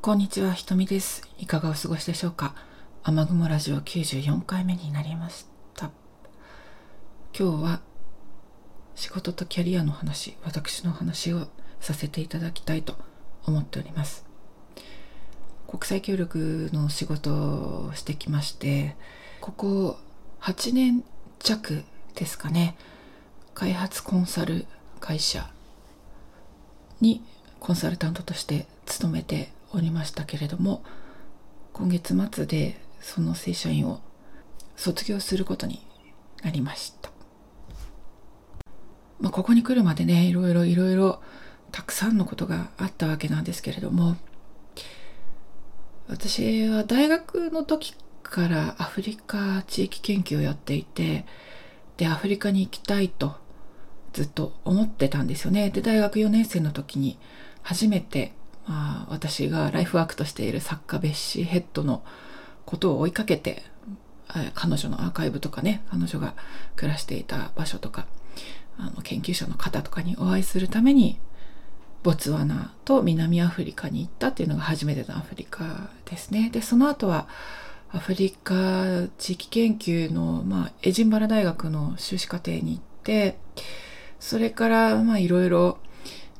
こんにちは、ひとみです。いかがお過ごしでしょうか？雨雲ラジオ94回目になりました。今日は仕事とキャリアの話、私の話をさせていただきたいと思っております。国際協力の仕事をしてきまして、ここ8年弱ですかね、開発コンサル会社にコンサルタントとして勤めておりましたけれども今月末でその正社員を卒業することになりました、まあ、ここに来るまでねいろいろいろいろたくさんのことがあったわけなんですけれども私は大学の時からアフリカ地域研究をやっていてでアフリカに行きたいとずっと思ってたんですよね。で大学4年生の時に初めてあ、私がライフワークとしている作家ベッシーヘッドのことを追いかけて彼女のアーカイブとかね彼女が暮らしていた場所とかあの研究者の方とかにお会いするためにボツワナと南アフリカに行ったっていうのが初めてのアフリカですね。でその後はアフリカ地域研究の、まあ、エジンバラ大学の修士課程に行ってそれからまあいろいろ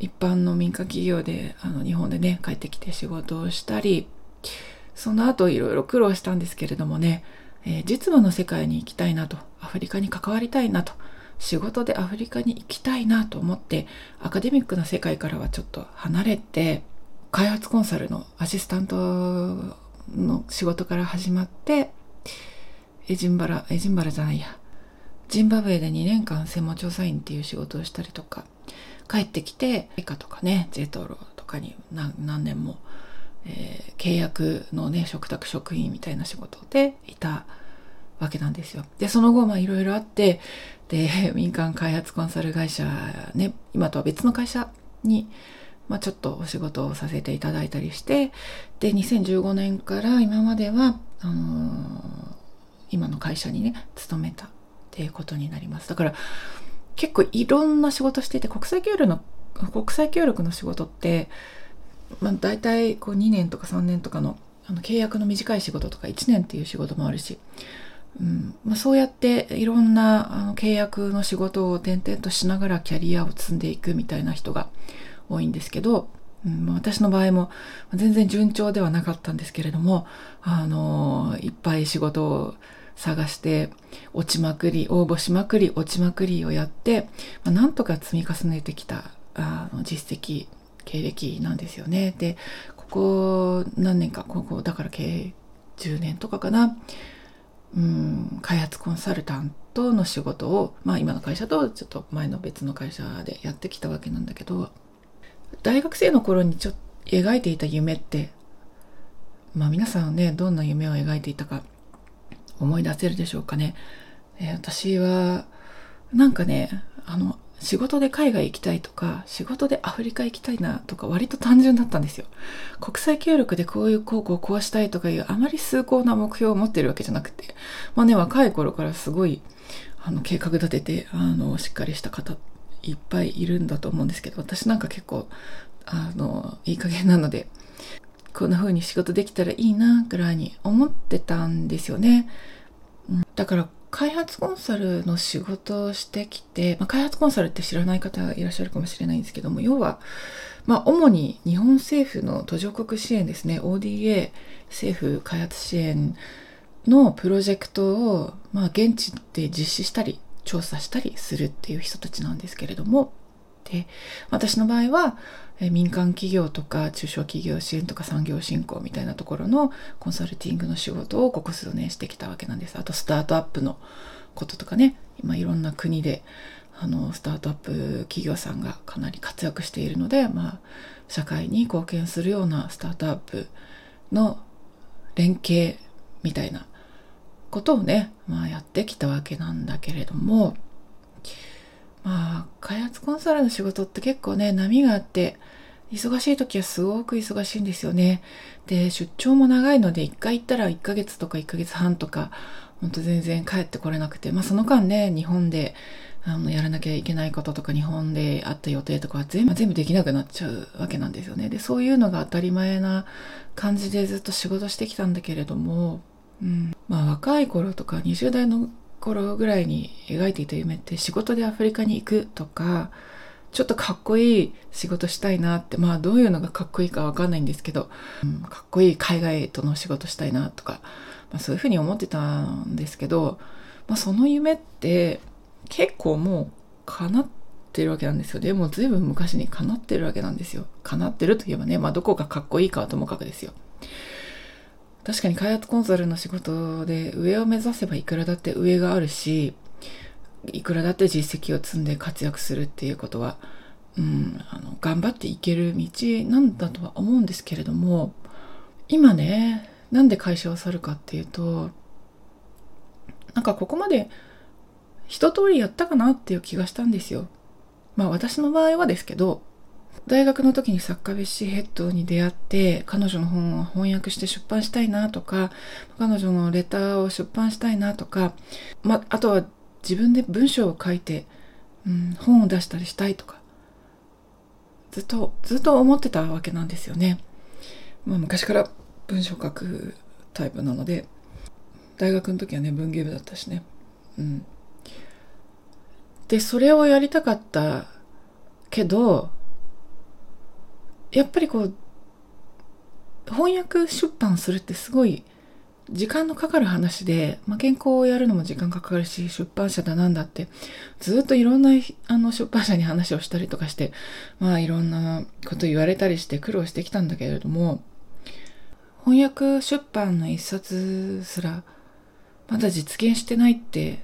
一般の民間企業であの日本でね帰ってきて仕事をしたりその後いろいろ苦労したんですけれどもね、えー、実務の世界に行きたいなとアフリカに関わりたいなと仕事でアフリカに行きたいなと思ってアカデミックな世界からはちょっと離れて開発コンサルのアシスタントの仕事から始まってエジンバラエジンバラじゃないやジンバブエで2年間専門調査員っていう仕事をしたりとか帰ってきてエカとかねジェトロとかに何年も、えー、契約のね嘱託職員みたいな仕事でいたわけなんですよ。でその後まあいろいろあってで民間開発コンサル会社ね今とは別の会社に、まあ、ちょっとお仕事をさせていただいたりしてで2015年から今まではあのー、今の会社にね勤めたっていうことになります。だから結構いろんな仕事していて国際協力の国際協力の仕事って、まあ、大体こう2年とか3年とかのあの契約の短い仕事とか1年っていう仕事もあるし、うんまあ、そうやっていろんなあの契約の仕事を転々としながらキャリアを積んでいくみたいな人が多いんですけど、うん、私の場合も全然順調ではなかったんですけれどもあのいっぱい仕事を探して落ちまくり応募しまくり落ちまくりをやって、まあ、なんとか積み重ねてきたあの実績経歴なんですよね。でここ何年かここだから計10年とかかな。うん開発コンサルタントの仕事を、まあ、今の会社とちょっと前の別の会社でやってきたわけなんだけど大学生の頃にちょっと描いていた夢ってまあ皆さんねどんな夢を描いていたか思い出せるでしょうかね。えー、私は、なんかね、あの、仕事で海外行きたいとか、仕事でアフリカ行きたいなとか、割と単純だったんですよ。国際協力でこういうこうこうこうしたいとかいう、あまり崇高な目標を持ってるわけじゃなくて、まあね、若い頃からすごい、あの、計画立てて、あの、しっかりした方、いっぱいいるんだと思うんですけど、私なんか結構、あの、いい加減なので、こんな風に仕事できたらいいなぐらいに思ってたんですよね。だから開発コンサルの仕事をしてきて、まあ、開発コンサルって知らない方がいらっしゃるかもしれないんですけども要は、まあ、主に日本政府の途上国支援ですね ODA 政府開発支援のプロジェクトを、まあ、現地で実施したり調査したりするっていう人たちなんですけれどもで私の場合は民間企業とか中小企業支援とか産業振興みたいなところのコンサルティングの仕事をここ数年してきたわけなんです。あとスタートアップのこととかね。今いろんな国であのスタートアップ企業さんがかなり活躍しているので、まあ、社会に貢献するようなスタートアップの連携みたいなことをね、まあ、やってきたわけなんだけれどもまあ、開発コンサルの仕事って結構ね、波があって、忙しい時はすごく忙しいんですよね。で、出張も長いので、一回行ったら1ヶ月とか1ヶ月半とか、ほんと全然帰ってこれなくて、まあその間ね、日本で、あのやらなきゃいけないこととか日本であった予定とかは全部全部できなくなっちゃうわけなんですよね。でそういうのが当たり前な感じでずっと仕事してきたんだけれども、うん、まあ若い頃とか20代の頃ぐらいに描いていた夢って仕事でアフリカに行くとかちょっとかっこいい仕事したいなってまあどういうのがかっこいいかわかんないんですけど、うん、かっこいい海外との仕事したいなとか、まあ、そういうふうに思ってたんですけど、まあ、その夢って結構もう叶ってるわけなんですよ。でも随分昔に叶ってるわけなんですよ。叶ってるといえばね、まあどこがかっこいいかはともかくですよ。確かに開発コンサルの仕事で上を目指せばいくらだって上があるし、いくらだって実績を積んで活躍するっていうことは、うん、あの頑張っていける道なんだとは思うんですけれども今ねなんで会社を去るかっていうとなんかここまで一通りやったかなっていう気がしたんですよ。まあ私の場合はですけど大学の時に作家ベッシーヘッドに出会って彼女の本を翻訳して出版したいなとか彼女のレターを出版したいなとか、まあ、あとは自分で文章を書いて、うん、本を出したりしたいとかずっとずっと思ってたわけなんですよね。まあ、昔から文章を書くタイプなので大学の時はね文芸部だったしね。うん、でそれをやりたかったけどやっぱりこう翻訳出版するってすごい時間のかかる話で、まあ、原稿をやるのも時間かかるし、出版社だなんだって、ずっといろんなあの出版社に話をしたりとかして、まあいろんなこと言われたりして苦労してきたんだけれども、翻訳出版の一冊すら、まだ実現してないって、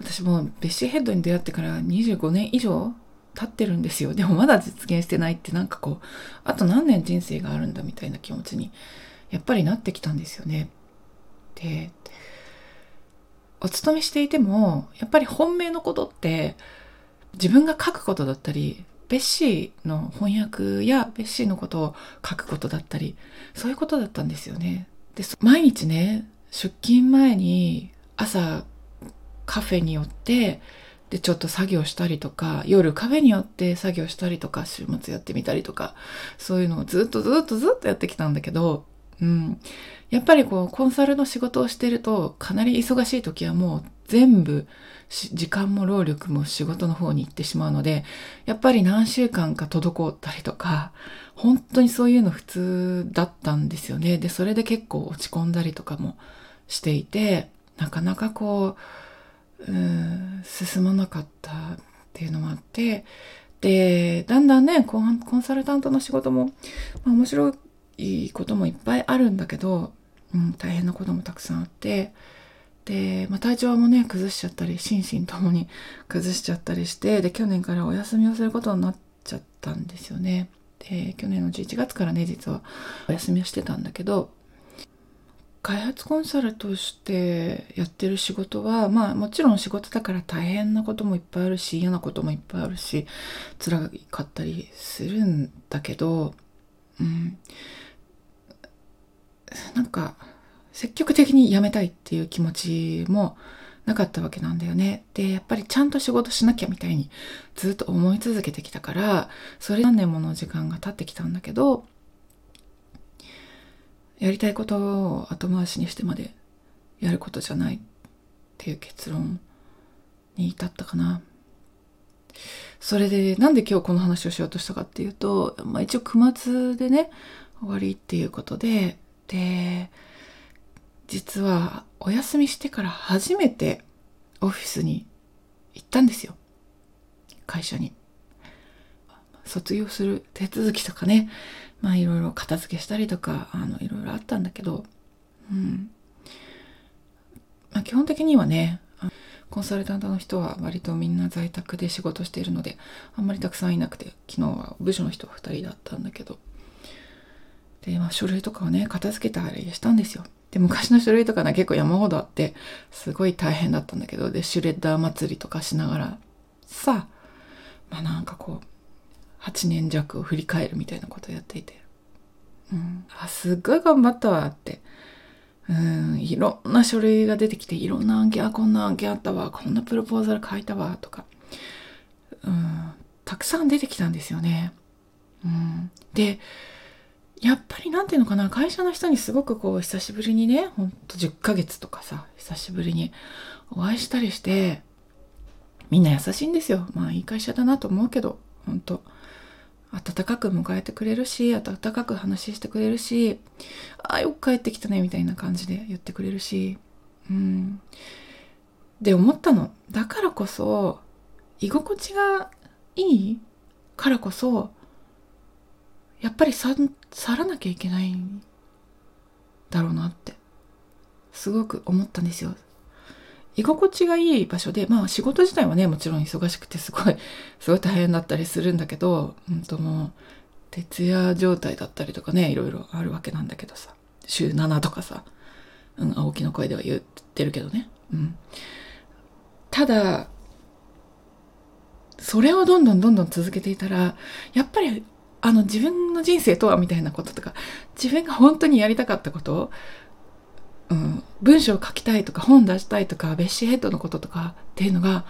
私もベッシーヘッドに出会ってから25年以上経ってるんですよ。でもまだ実現してないってなんかこう、あと何年人生があるんだみたいな気持ちに、やっぱりなってきたんですよね。でお勤めしていてもやっぱり本命のことって自分が書くことだったりベッシーの翻訳やベッシーのことを書くことだったりそういうことだったんですよね。で毎日ね出勤前に朝カフェに寄ってでちょっと作業したりとか夜カフェに寄って作業したりとか週末やってみたりとかそういうのをずっとずっとずっとやってきたんだけどうん。やっぱりこう、コンサルの仕事をしてると、かなり忙しい時はもう全部、時間も労力も仕事の方に行ってしまうので、やっぱり何週間か滞ったりとか、本当にそういうの普通だったんですよね。で、それで結構落ち込んだりとかもしていて、なかなかこう、うん、進まなかったっていうのもあって、で、だんだんね、コンサルタントの仕事も、まあ、面白いこともいっぱいあるんだけど、うん、大変なこともたくさんあって、で、まあ、体調もね、崩しちゃったり、心身ともに 崩しちゃったりして、で、去年からお休みをすることになっちゃったんですよね。で、去年の11月からね、実はお休みをしてたんだけど、開発コンサルとしてやってる仕事は、まあもちろん仕事だから大変なこともいっぱいあるし、嫌なこともいっぱいあるし、辛かったりするんだけど、うん、なんか積極的に辞めたいっていう気持ちもなかったわけなんだよね。で、やっぱりちゃんと仕事しなきゃみたいにずっと思い続けてきたから、それ何年もの時間が経ってきたんだけど、やりたいことを後回しにしてまでやることじゃないっていう結論に至ったかな。それで、なんで今日この話をしようとしたかっていうと、まあ一応9月でね、終わりっていうことで、で、実はお休みしてから初めてオフィスに行ったんですよ。会社に。卒業する手続きとかね、まあいろいろ片付けしたりとか、あの、いろいろあったんだけど、うん。まあ基本的にはね、コンサルタントの人は割とみんな在宅で仕事しているので、あんまりたくさんいなくて、昨日は部署の人2人だったんだけど、で、まあ、書類とかをね、片付けたりしたんですよ。で、昔の書類とかね、結構山ほどあって、すごい大変だったんだけど、で、シュレッダー祭りとかしながら、さあ、まあなんかこう、8年弱を振り返るみたいなことをやっていて、うん、あ、すっごい頑張ったわって、うん、いろんな書類が出てきて、いろんな案件、あ、こんな案件あったわ、こんなプロポーザル書いたわ、とか、うん、たくさん出てきたんですよね。うん、でやっぱりなんていうのかな。会社の人にすごくこう久しぶりにねほんと10ヶ月とかさ久しぶりにお会いしたりしてみんな優しいんですよ。まあいい会社だなと思うけど本当温かく迎えてくれるし温かく話してくれるしああよく帰ってきたねみたいな感じで言ってくれるしうんで思ったのだからこそ居心地がいいからこそやっぱり去らなきゃいけないんだろうなってすごく思ったんですよ。居心地がいい場所でまあ仕事自体はねもちろん忙しくてすごい すごい大変だったりするんだけど、うんともう徹夜状態だったりとかねいろいろあるわけなんだけどさ。週7とかさ、うん、青木の声では言ってるけどね。うん、ただそれをどんどんどんどん続けていたらやっぱりあの自分の人生とはみたいなこととか自分が本当にやりたかったことうん、文章を書きたいとか本出したいとかベッシュヘッドのこととかっていうのが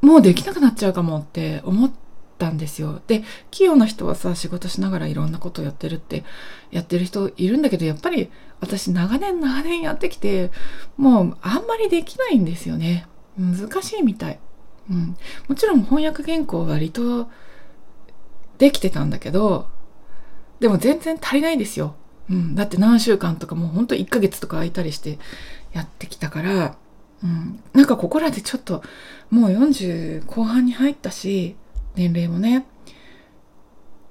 もうできなくなっちゃうかもって思ったんですよ。で器用な人はさ仕事しながらいろんなことやってるってやってる人いるんだけどやっぱり私長年長年やってきてもうあんまりできないんですよね。難しいみたい。うん、もちろん翻訳原稿は割とできてたんだけどでも全然足りないんですよ。うん、だって何週間とかもうほんと1ヶ月とか空いたりしてやってきたから、うん、なんかここらでちょっともう40後半に入ったし年齢もね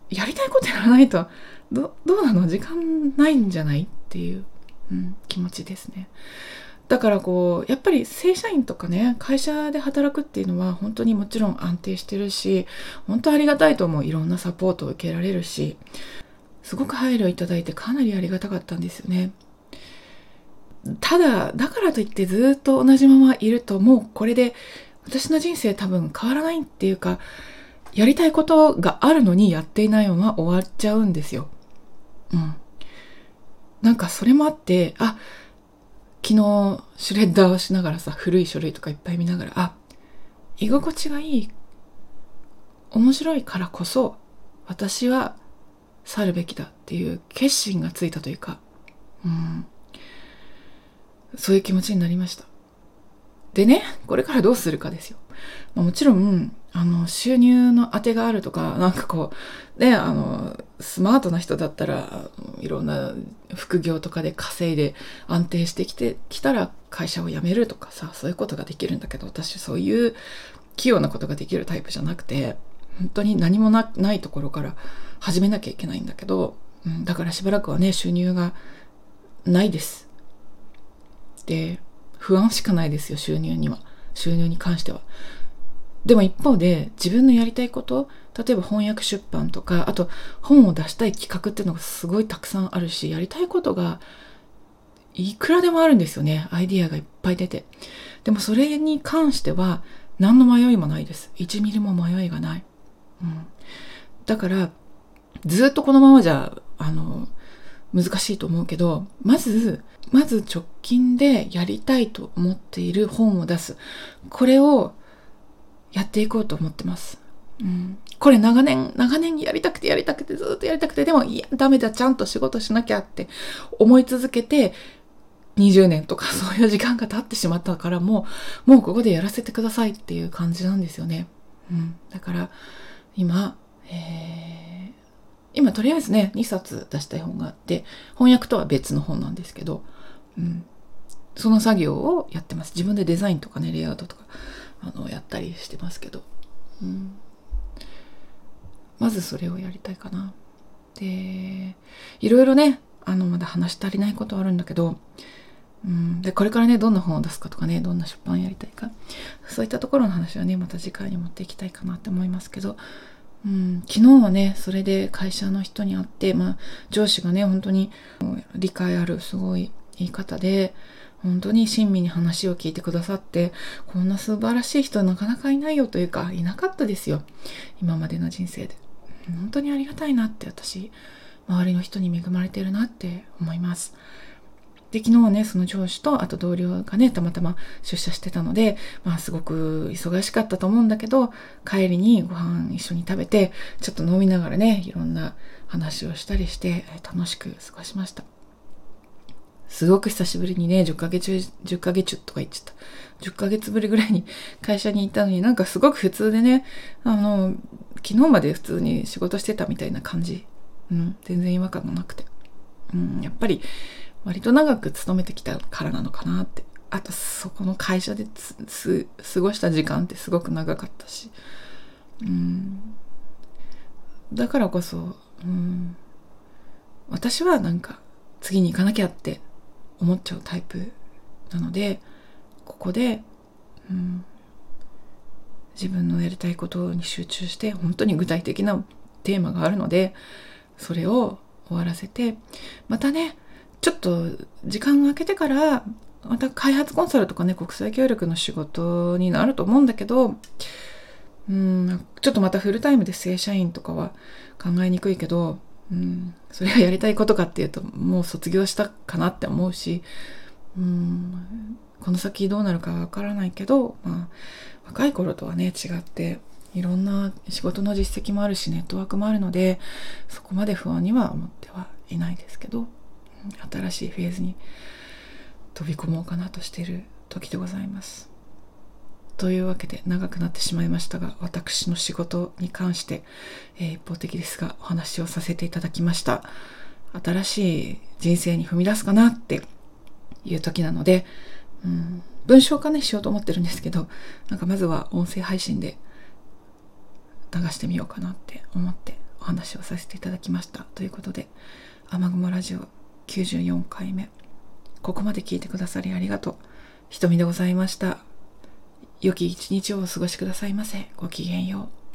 やりたいことやらないとどどうなの？時間ないんじゃない？っていう、うん、気持ちですね。だからこうやっぱり正社員とかね会社で働くっていうのは本当にもちろん安定してるし本当ありがたいと思う。いろんなサポートを受けられるし。すごく配慮いただいてかなりありがたかったんですよね。ただ、だからといってずっと同じままいるともうこれで私の人生多分変わらないっていうか、やりたいことがあるのにやっていないまま終わっちゃうんですよ。うん。なんかそれもあって、あ、昨日シュレッダーをしながらさ、古い書類とかいっぱい見ながら、あ、居心地がいい、面白いからこそ、私は去るべきだっていう決心がついたというか、うん、そういう気持ちになりました。でね、これからどうするかですよ。まあ、もちろん、あの、収入の当てがあるとか、なんかこう、ね、あの、スマートな人だったら、いろんな副業とかで稼いで安定してきて、きたら会社を辞めるとかさ、そういうことができるんだけど、私そういう器用なことができるタイプじゃなくて、本当に何もないところから始めなきゃいけないんだけど、うん、だからしばらくはね、収入がないです。で、不安しかないですよ、収入には。収入に関しては。でも一方で自分のやりたいこと例えば翻訳出版とかあと本を出したい企画っていうのがすごいたくさんあるしやりたいことがいくらでもあるんですよねアイディアがいっぱい出てでもそれに関しては何の迷いもないです1ミリも迷いがない、うん、だからずっとこのままじゃ、あの、難しいと思うけど、まず、まず直近でやりたいと思っている本を出す。これをやっていこうと思ってます。うん、これ長年、長年やりたくてやりたくてずっとやりたくて、でもいや、ダメだ、ちゃんと仕事しなきゃって思い続けて、20年とか そういう時間が経ってしまったからもう、もうここでやらせてくださいっていう感じなんですよね。うん。だから、今、えー今とりあえずね、2冊出したい本があって、翻訳とは別の本なんですけど、うん、その作業をやってます。自分でデザインとかね、レイアウトとか、あの、やったりしてますけど、うん、まずそれをやりたいかな。で、いろいろね、あの、まだ話し足りないことはあるんだけど、うん、でこれからねどんな本を出すかとかねどんな出版やりたいかそういったところの話はねまた次回に持っていきたいかなって思いますけどうん、昨日はねそれで会社の人に会って、まあ、上司がね本当に理解あるすごい言い方で本当に親身に話を聞いてくださってこんな素晴らしい人なかなかいないよというかいなかったですよ。今までの人生で。本当にありがたいなって私周りの人に恵まれてるなって思います。で昨日はねその上司とあと同僚がねたまたま出社してたのでまあすごく忙しかったと思うんだけど帰りにご飯一緒に食べてちょっと飲みながらねいろんな話をしたりして楽しく過ごしました。すごく久しぶりにね10ヶ月10ヶ月とか言っちゃった。10ヶ月ぶりぐらいに会社に行ったのになんかすごく普通でねあの昨日まで普通に仕事してたみたいな感じ、うん、全然違和感もなくて、うん、やっぱり割と長く勤めてきたからなのかなって。あとそこの会社で過ごした時間ってすごく長かったし。うん。だからこそ、うん、私はなんか次に行かなきゃって思っちゃうタイプなのでここで、うん、自分のやりたいことに集中して本当に具体的なテーマがあるのでそれを終わらせてまたねちょっと時間が空けてからまた開発コンサルとかね国際協力の仕事になると思うんだけどうんちょっとまたフルタイムで正社員とかは考えにくいけど、うん、それがやりたいことかっていうともう卒業したかなって思うしうんこの先どうなるかわからないけど、まあ、若い頃とはね違っていろんな仕事の実績もあるしネットワークもあるのでそこまで不安には思ってはいないですけど。新しいフェーズに飛び込もうかなとしている時でございます。というわけで長くなってしまいましたが私の仕事に関して、えー、一方的ですがお話をさせていただきました新しい人生に踏み出すかなっていう時なので、うん、文章化ねしようと思ってるんですけどなんかまずは音声配信で流してみようかなって思ってお話をさせていただきましたということで雨雲ラジオ94回目。ここまで聞いてくださりありがとう。瞳でございました。良き一日をお過ごしくださいませ。ごきげんよう。